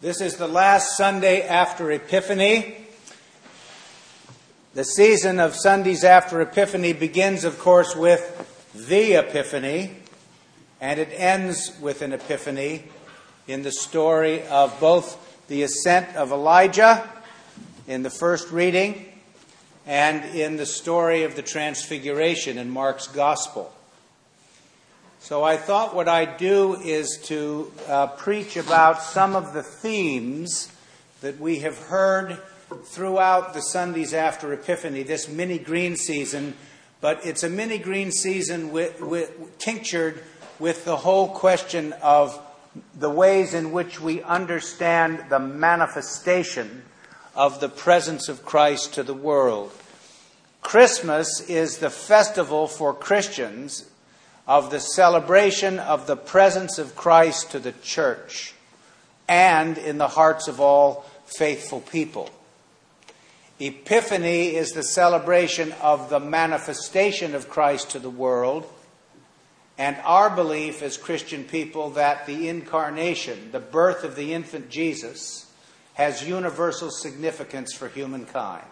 This is the last Sunday after Epiphany. The season of Sundays after Epiphany begins, of course, with the Epiphany, and it ends with an Epiphany in the story of both the ascent of Elijah in the first reading and in the story of the Transfiguration in Mark's Gospel. So I thought what I'd do is to uh, preach about some of the themes that we have heard throughout the Sundays after Epiphany, this mini green season, but it's a mini green season with, with, tinctured with the whole question of the ways in which we understand the manifestation of the presence of Christ to the world. Christmas is the festival for Christians of the celebration of the presence of Christ to the church and in the hearts of all faithful people. Epiphany is the celebration of the manifestation of Christ to the world, and our belief as Christian people that the incarnation, the birth of the infant Jesus, has universal significance for humankind.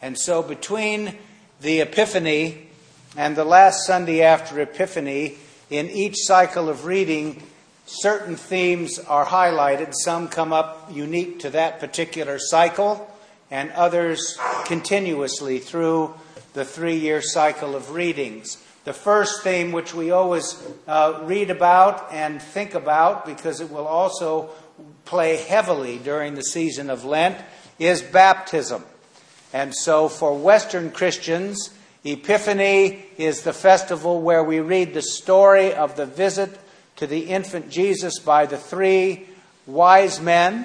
And so between the Epiphany and the last Sunday after Epiphany, in each cycle of reading, certain themes are highlighted. Some come up unique to that particular cycle, and others continuously through the three year cycle of readings. The first theme, which we always uh, read about and think about because it will also play heavily during the season of Lent, is baptism. And so for Western Christians, Epiphany is the festival where we read the story of the visit to the infant Jesus by the three wise men.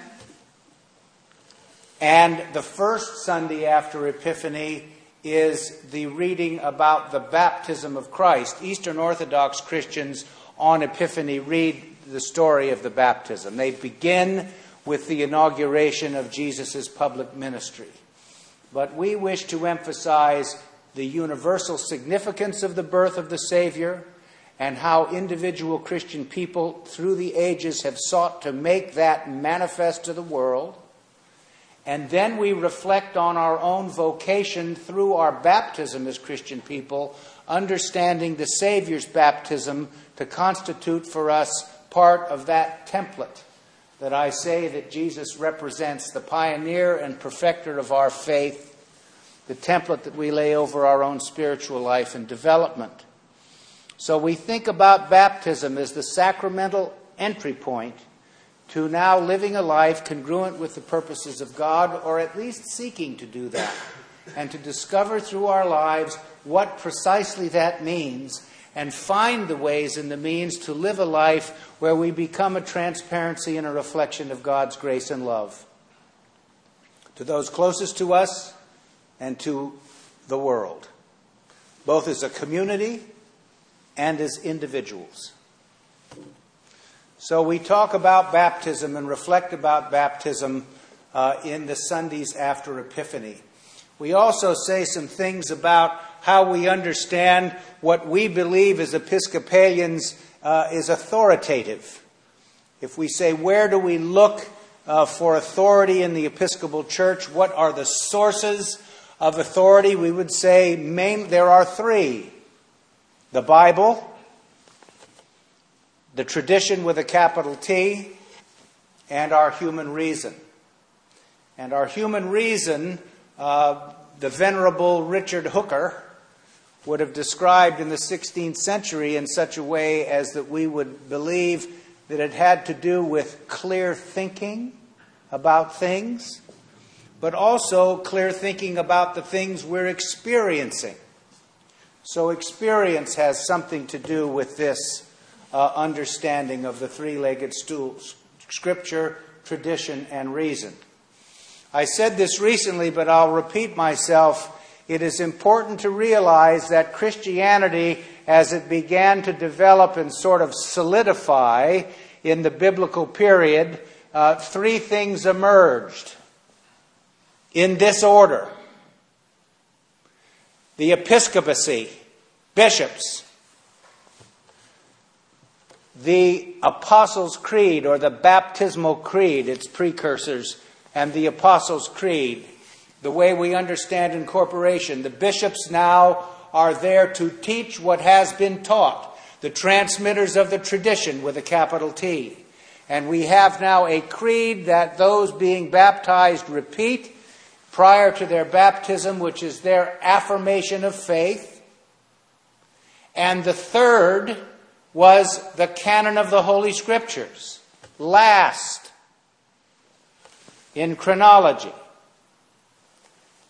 And the first Sunday after Epiphany is the reading about the baptism of Christ. Eastern Orthodox Christians on Epiphany read the story of the baptism. They begin with the inauguration of Jesus' public ministry. But we wish to emphasize the universal significance of the birth of the Savior and how individual Christian people through the ages have sought to make that manifest to the world. And then we reflect on our own vocation through our baptism as Christian people, understanding the Savior's baptism to constitute for us part of that template that I say that Jesus represents the pioneer and perfecter of our faith the template that we lay over our own spiritual life and development. So we think about baptism as the sacramental entry point to now living a life congruent with the purposes of God, or at least seeking to do that, and to discover through our lives what precisely that means, and find the ways and the means to live a life where we become a transparency and a reflection of God's grace and love. To those closest to us, and to the world, both as a community and as individuals. So we talk about baptism and reflect about baptism uh, in the Sundays after Epiphany. We also say some things about how we understand what we believe as Episcopalians uh, is authoritative. If we say, where do we look uh, for authority in the Episcopal Church? What are the sources of authority, we would say main, there are three the Bible, the tradition with a capital T, and our human reason. And our human reason, uh, the Venerable Richard Hooker would have described in the 16th century in such a way as that we would believe that it had to do with clear thinking about things but also clear thinking about the things we're experiencing. So, experience has something to do with this uh, understanding of the three legged stool scripture, tradition, and reason. I said this recently, but I'll repeat myself. It is important to realize that Christianity, as it began to develop and sort of solidify in the biblical period, uh, three things emerged in this order the episcopacy, bishops, the Apostles' Creed or the Baptismal Creed, its precursors, and the Apostles' Creed, the way we understand incorporation. The bishops now are there to teach what has been taught, the transmitters of the tradition with a capital T. And we have now a creed that those being baptized repeat prior to their baptism, which is their affirmation of faith. And the third was the canon of the Holy Scriptures, last in chronology.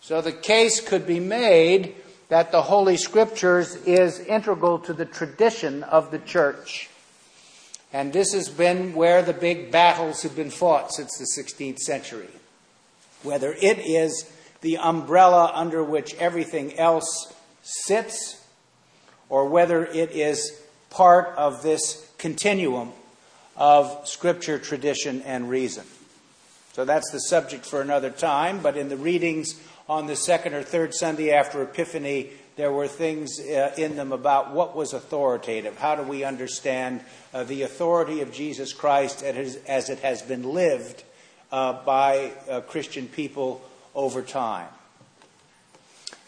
So the case could be made that the Holy Scriptures is integral to the tradition of the church. And this has been where the big battles have been fought since the 16th century. Whether it is the umbrella under which everything else sits, or whether it is part of this continuum of scripture, tradition, and reason. So that's the subject for another time, but in the readings on the second or third Sunday after Epiphany, there were things uh, in them about what was authoritative. How do we understand uh, the authority of Jesus Christ as, it has been lived by uh, Christian people over time?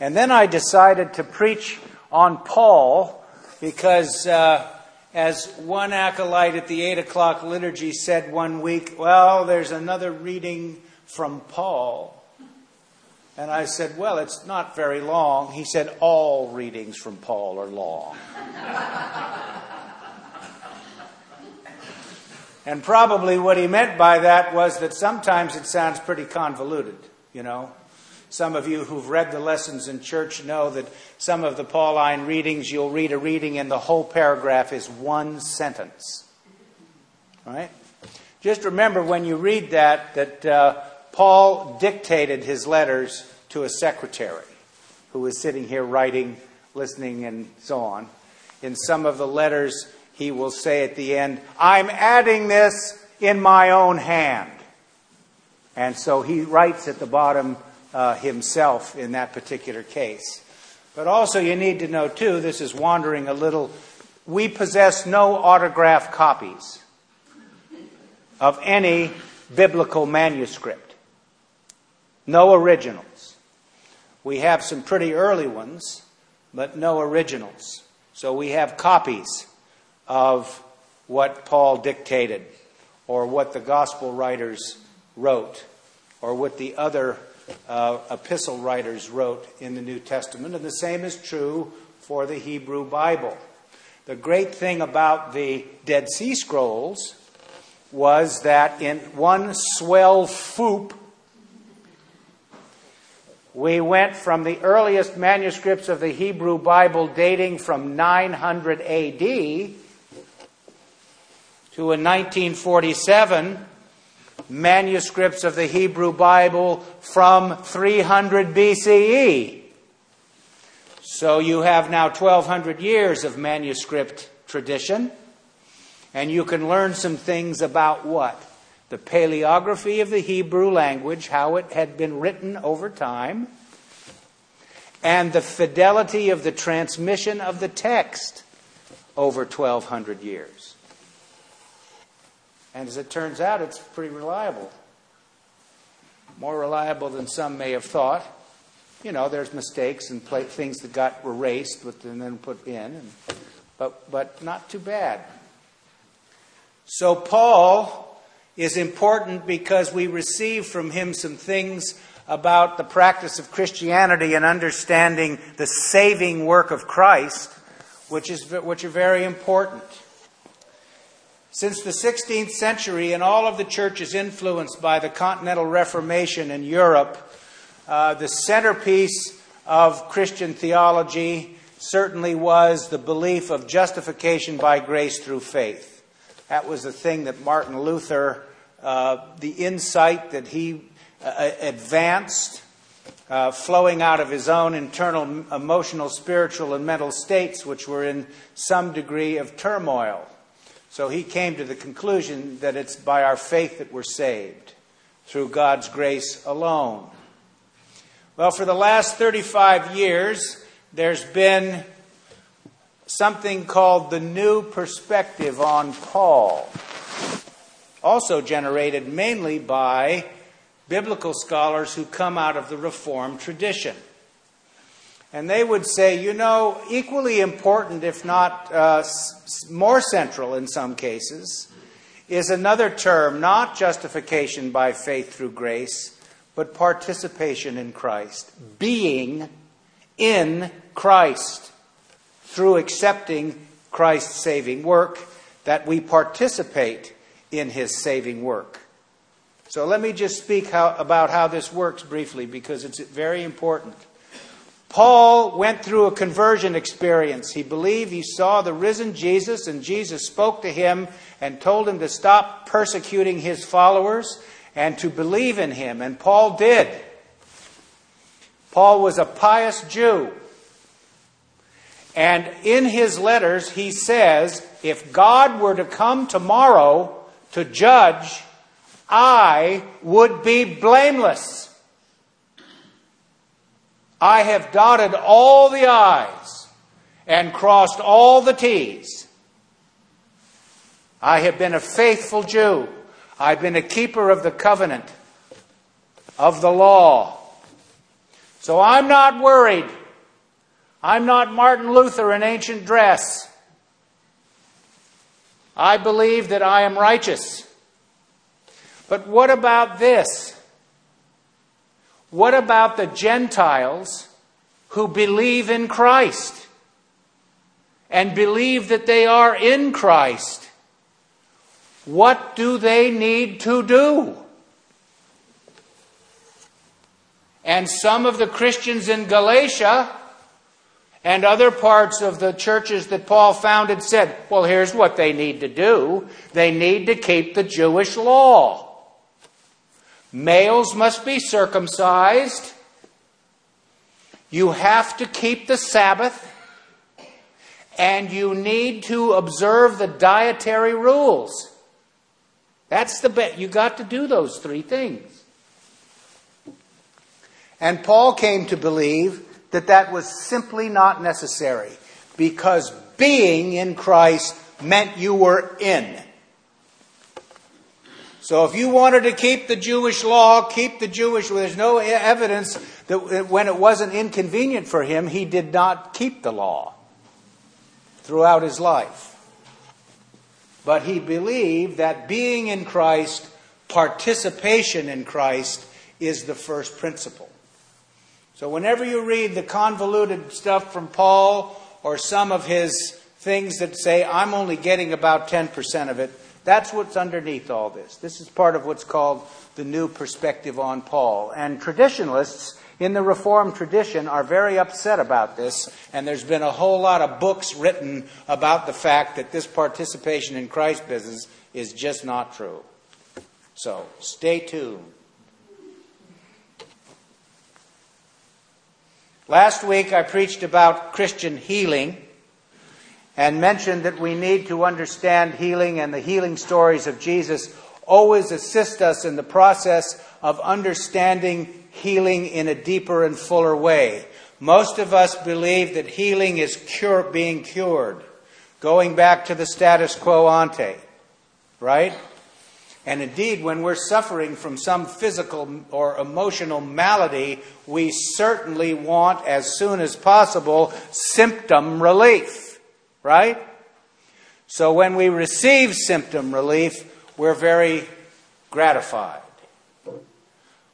And then I decided to preach on Paul because, uh, as one acolyte at the 8 o'clock liturgy said one week, well, there's another reading from Paul. And I said, Well, it's not very long. He said, All readings from Paul are long. and probably what he meant by that was that sometimes it sounds pretty convoluted, you know. Some of you who've read the lessons in church know that some of the Pauline readings, you'll read a reading and the whole paragraph is one sentence. Right? Just remember when you read that, that uh, Paul dictated his letters to a secretary who was sitting here writing, listening, and so on. In some of the letters, he will say at the end, I'm adding this in my own hand. And so he writes at the bottom uh, himself in that particular case. But also, you need to know, too, this is wandering a little. We possess no autograph copies of any biblical manuscript, no originals. We have some pretty early ones, but no originals. So we have copies of what Paul dictated, or what the gospel writers wrote, or what the other uh, epistle writers wrote in the New Testament. And the same is true for the Hebrew Bible. The great thing about the Dead Sea Scrolls was that in one swell foop, we went from the earliest manuscripts of the Hebrew Bible dating from 900 AD to a 1947 manuscripts of the Hebrew Bible from 300 BCE. So you have now 1200 years of manuscript tradition, and you can learn some things about what? the paleography of the Hebrew language, how it had been written over time, and the fidelity of the transmission of the text over 1,200 years. And as it turns out, it's pretty reliable. More reliable than some may have thought. You know, there's mistakes and things that got erased and then put in, and, but, but not too bad. So, Paul is important because we receive from him some things about the practice of Christianity and understanding the saving work of Christ, which, is, which are very important. Since the 16th century, and all of the churches influenced by the Continental Reformation in Europe, uh, the centerpiece of Christian theology certainly was the belief of justification by grace through faith. That was the thing that Martin Luther uh, the insight that he uh, advanced, uh, flowing out of his own internal emotional, spiritual, and mental states, which were in some degree of turmoil. So he came to the conclusion that it's by our faith that we're saved, through God's grace alone. Well, for the last 35 years, there's been something called the New Perspective on Paul, also generated mainly by biblical scholars who come out of the Reformed tradition. And they would say, you know, equally important, if not uh, more central in some cases, is another term, not justification by faith through grace, but participation in Christ. Being in Christ through accepting Christ's saving work, that we participate in his saving work. So let me just speak how, about how this works briefly because it's very important. Paul went through a conversion experience. He believed he saw the risen Jesus, and Jesus spoke to him and told him to stop persecuting his followers and to believe in him. And Paul did. Paul was a pious Jew. And in his letters, he says, if God were to come tomorrow to judge, I would be blameless. I have dotted all the I's and crossed all the T's. I have been a faithful Jew. I've been a keeper of the covenant, of the law. So I'm not worried. I'm not Martin Luther in ancient dress. I believe that I am righteous. But what about this? What about the Gentiles who believe in Christ and believe that they are in Christ? What do they need to do? And some of the Christians in Galatia and other parts of the churches that Paul founded said, well, here's what they need to do they need to keep the Jewish law. Males must be circumcised. You have to keep the Sabbath. And you need to observe the dietary rules. That's the bet. You got to do those three things. And Paul came to believe that that was simply not necessary because being in Christ meant you were in. So if you wanted to keep the Jewish law, keep the Jewish, there's no evidence that when it wasn't inconvenient for him, he did not keep the law throughout his life. But he believed that being in Christ, participation in Christ, is the first principle. So whenever you read the convoluted stuff from Paul or some of his things that say, I'm only getting about 10% of it, that's what's underneath all this. This is part of what's called the new perspective on Paul. And traditionalists in the Reformed tradition are very upset about this, and there's been a whole lot of books written about the fact that this participation in Christ business is just not true. So stay tuned. Last week I preached about Christian healing and mentioned that we need to understand healing and the healing stories of Jesus always assist us in the process of understanding healing in a deeper and fuller way. Most of us believe that healing is cure, being cured, going back to the status quo ante, right? And indeed, when we're suffering from some physical or emotional malady, we certainly want, as soon as possible, symptom relief right? So when we receive symptom relief, we're very gratified.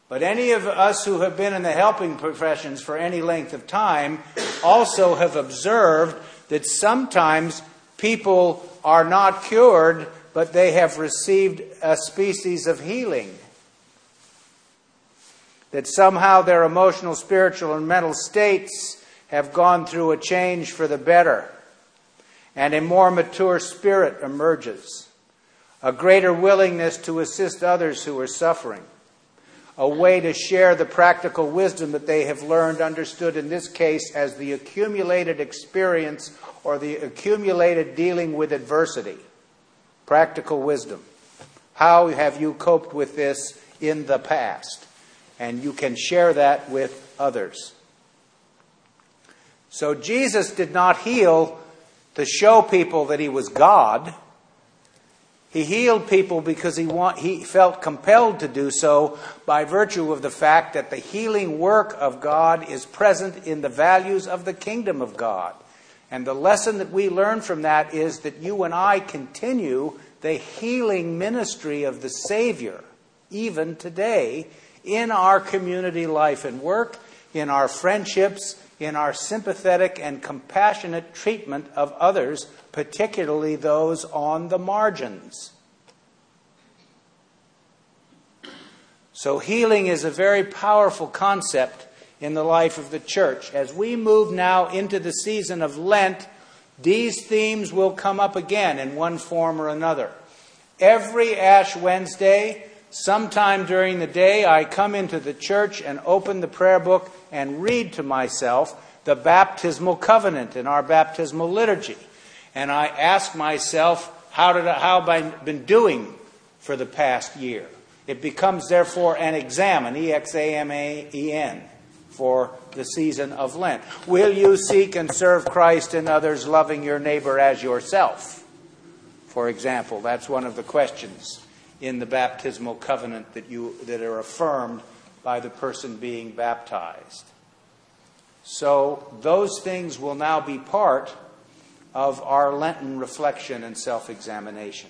But any of us who have been in the helping professions for any length of time also have observed that sometimes people are not cured, but they have received a species of healing. That somehow their emotional, spiritual, and mental states have gone through a change for the better and a more mature spirit emerges. A greater willingness to assist others who are suffering. A way to share the practical wisdom that they have learned, understood in this case as the accumulated experience or the accumulated dealing with adversity. Practical wisdom. How have you coped with this in the past? And you can share that with others. So Jesus did not heal to show people that he was God. He healed people because he, want, he felt compelled to do so by virtue of the fact that the healing work of God is present in the values of the kingdom of God. And the lesson that we learn from that is that you and I continue the healing ministry of the Savior, even today, in our community life and work, in our friendships, in our sympathetic and compassionate treatment of others, particularly those on the margins. So, healing is a very powerful concept in the life of the church. As we move now into the season of Lent, these themes will come up again in one form or another. Every Ash Wednesday, sometime during the day, I come into the church and open the prayer book and read to myself the baptismal covenant in our baptismal liturgy. And I ask myself, how, did I, how have I been doing for the past year? It becomes, therefore, an exam, an E X A M A E N, for the season of Lent. Will you seek and serve Christ and others, loving your neighbor as yourself? For example, that's one of the questions in the baptismal covenant that, you, that are affirmed by the person being baptized. So, those things will now be part of our Lenten reflection and self examination.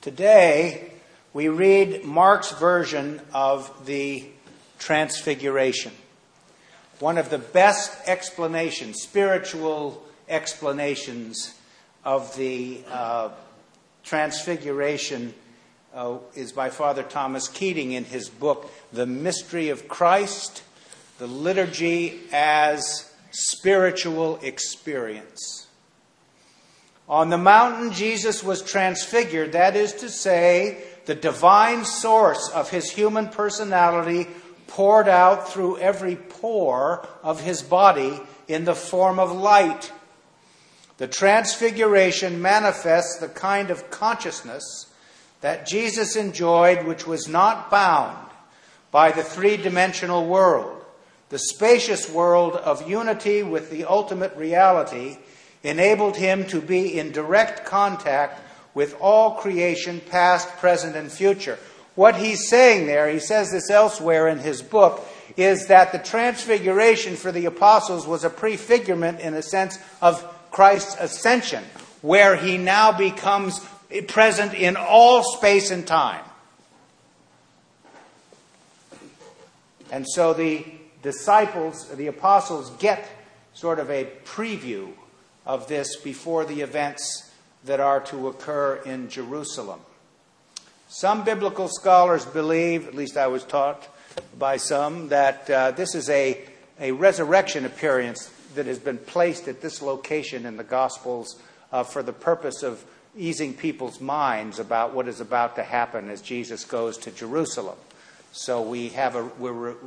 Today, we read Mark's version of the Transfiguration. One of the best explanations, spiritual explanations of the uh, Transfiguration uh, is by Father Thomas Keating in his book, The Mystery of Christ, the Liturgy as Spiritual Experience. On the mountain, Jesus was transfigured, that is to say, the divine source of his human personality poured out through every pore of his body in the form of light. The transfiguration manifests the kind of consciousness that Jesus enjoyed, which was not bound by the three dimensional world. The spacious world of unity with the ultimate reality enabled him to be in direct contact with all creation, past, present, and future. What he's saying there, he says this elsewhere in his book, is that the transfiguration for the apostles was a prefigurement, in a sense, of Christ's ascension, where he now becomes present in all space and time. And so the disciples, the apostles, get sort of a preview of this before the events that are to occur in Jerusalem. Some biblical scholars believe, at least I was taught by some, that uh, this is a, a resurrection appearance that has been placed at this location in the Gospels uh, for the purpose of easing people's minds about what is about to happen as Jesus goes to Jerusalem. So we have a,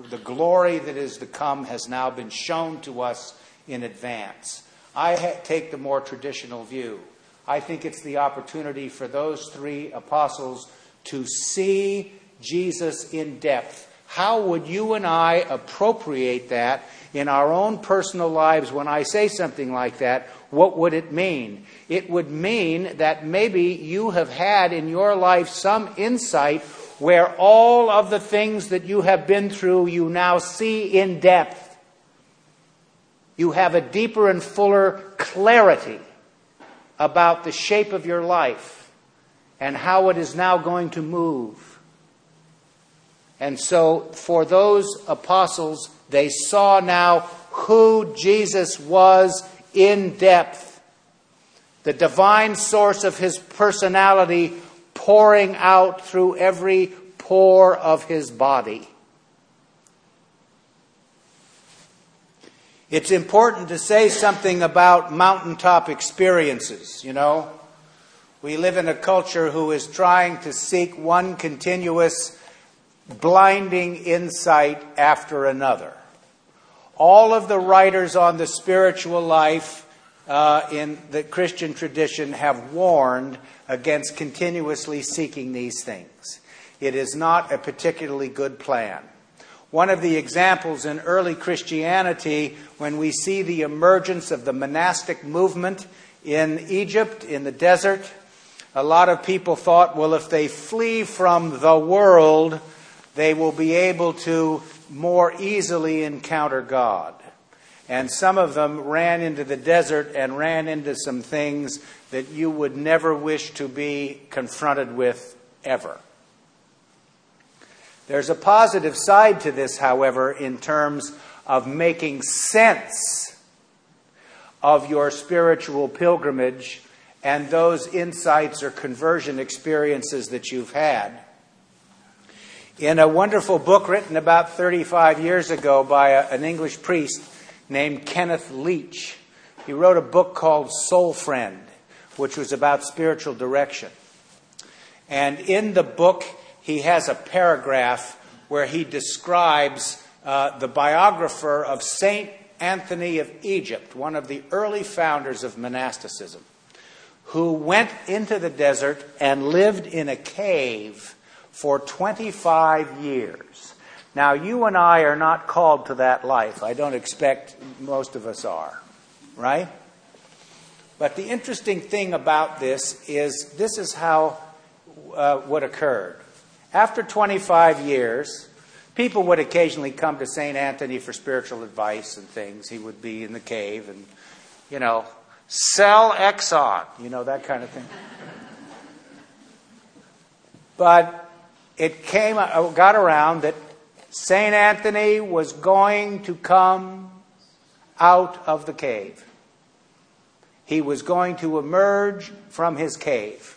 the glory that is to come has now been shown to us in advance. I ha- take the more traditional view I think it's the opportunity for those three apostles to see Jesus in depth. How would you and I appropriate that in our own personal lives when I say something like that? What would it mean? It would mean that maybe you have had in your life some insight where all of the things that you have been through you now see in depth. You have a deeper and fuller clarity about the shape of your life and how it is now going to move. And so, for those apostles, they saw now who Jesus was in depth, the divine source of his personality pouring out through every pore of his body. It's important to say something about mountaintop experiences, you know. We live in a culture who is trying to seek one continuous blinding insight after another. All of the writers on the spiritual life uh, in the Christian tradition have warned against continuously seeking these things. It is not a particularly good plan. One of the examples in early Christianity, when we see the emergence of the monastic movement in Egypt, in the desert, a lot of people thought, well, if they flee from the world, they will be able to more easily encounter God. And some of them ran into the desert and ran into some things that you would never wish to be confronted with ever. There's a positive side to this, however, in terms of making sense of your spiritual pilgrimage and those insights or conversion experiences that you've had. In a wonderful book written about 35 years ago by a, an English priest, named Kenneth Leech. He wrote a book called Soul Friend, which was about spiritual direction. And in the book, he has a paragraph where he describes uh, the biographer of Saint Anthony of Egypt, one of the early founders of monasticism, who went into the desert and lived in a cave for 25 years. Now, you and I are not called to that life. I don't expect most of us are, right? But the interesting thing about this is this is how uh, what occurred. After 25 years, people would occasionally come to St. Anthony for spiritual advice and things. He would be in the cave and, you know, sell Exxon, you know, that kind of thing. But it came, uh, got around that St. Anthony was going to come out of the cave. He was going to emerge from his cave.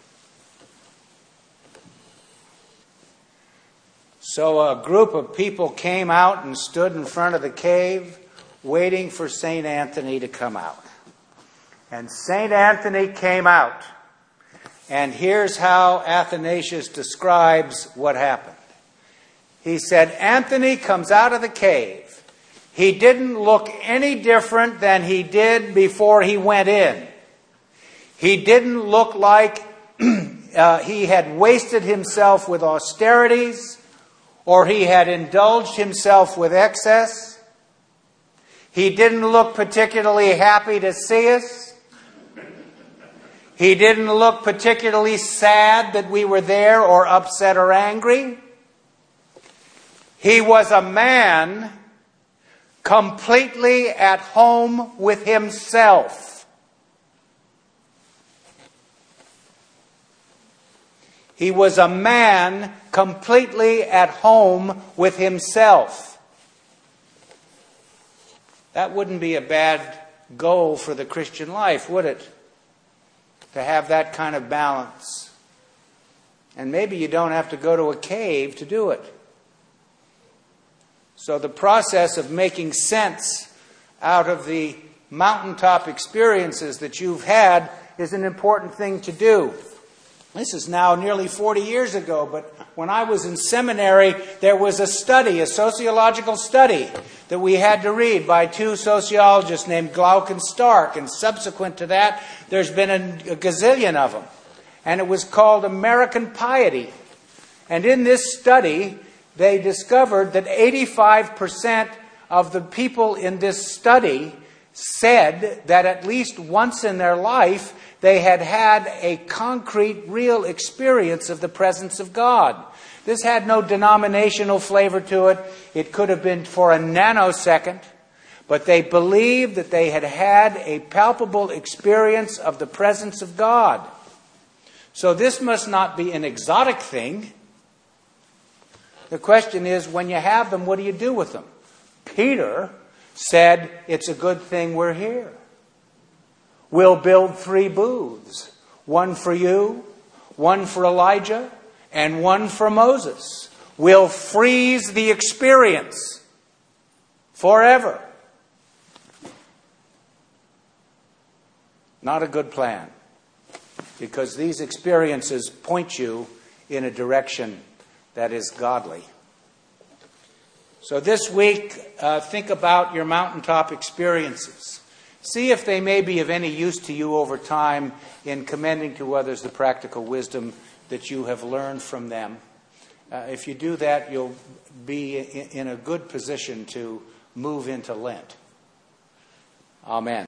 So a group of people came out and stood in front of the cave, waiting for St. Anthony to come out. And St. Anthony came out. And here's how Athanasius describes what happened. He said, Anthony comes out of the cave. He didn't look any different than he did before he went in. He didn't look like uh, he had wasted himself with austerities or he had indulged himself with excess. He didn't look particularly happy to see us. He didn't look particularly sad that we were there or upset or angry. He was a man completely at home with himself. He was a man completely at home with himself. That wouldn't be a bad goal for the Christian life, would it? To have that kind of balance. And maybe you don't have to go to a cave to do it. So, the process of making sense out of the mountaintop experiences that you've had is an important thing to do. This is now nearly 40 years ago, but when I was in seminary, there was a study, a sociological study, that we had to read by two sociologists named Glock and Stark. And subsequent to that, there's been a, gazillion of them. And it was called American Piety. And in this study, they discovered that 85% of the people in this study said that at least once in their life they had had a concrete, real experience of the presence of God. This had no denominational flavor to it. It could have been for a nanosecond, but they believed that they had had a palpable experience of the presence of God. So this must not be an exotic thing. The question is when you have them, what do you do with them? Peter said, It's a good thing we're here. We'll build three booths one for you, one for Elijah, and one for Moses. We'll freeze the experience forever. Not a good plan because these experiences point you in a direction that is godly. So this week, uh, think about your mountaintop experiences. See if they may be of any use to you over time in commending to others the practical wisdom that you have learned from them. Uh, if you do that, you'll be in, in a good position to move into Lent. Amen.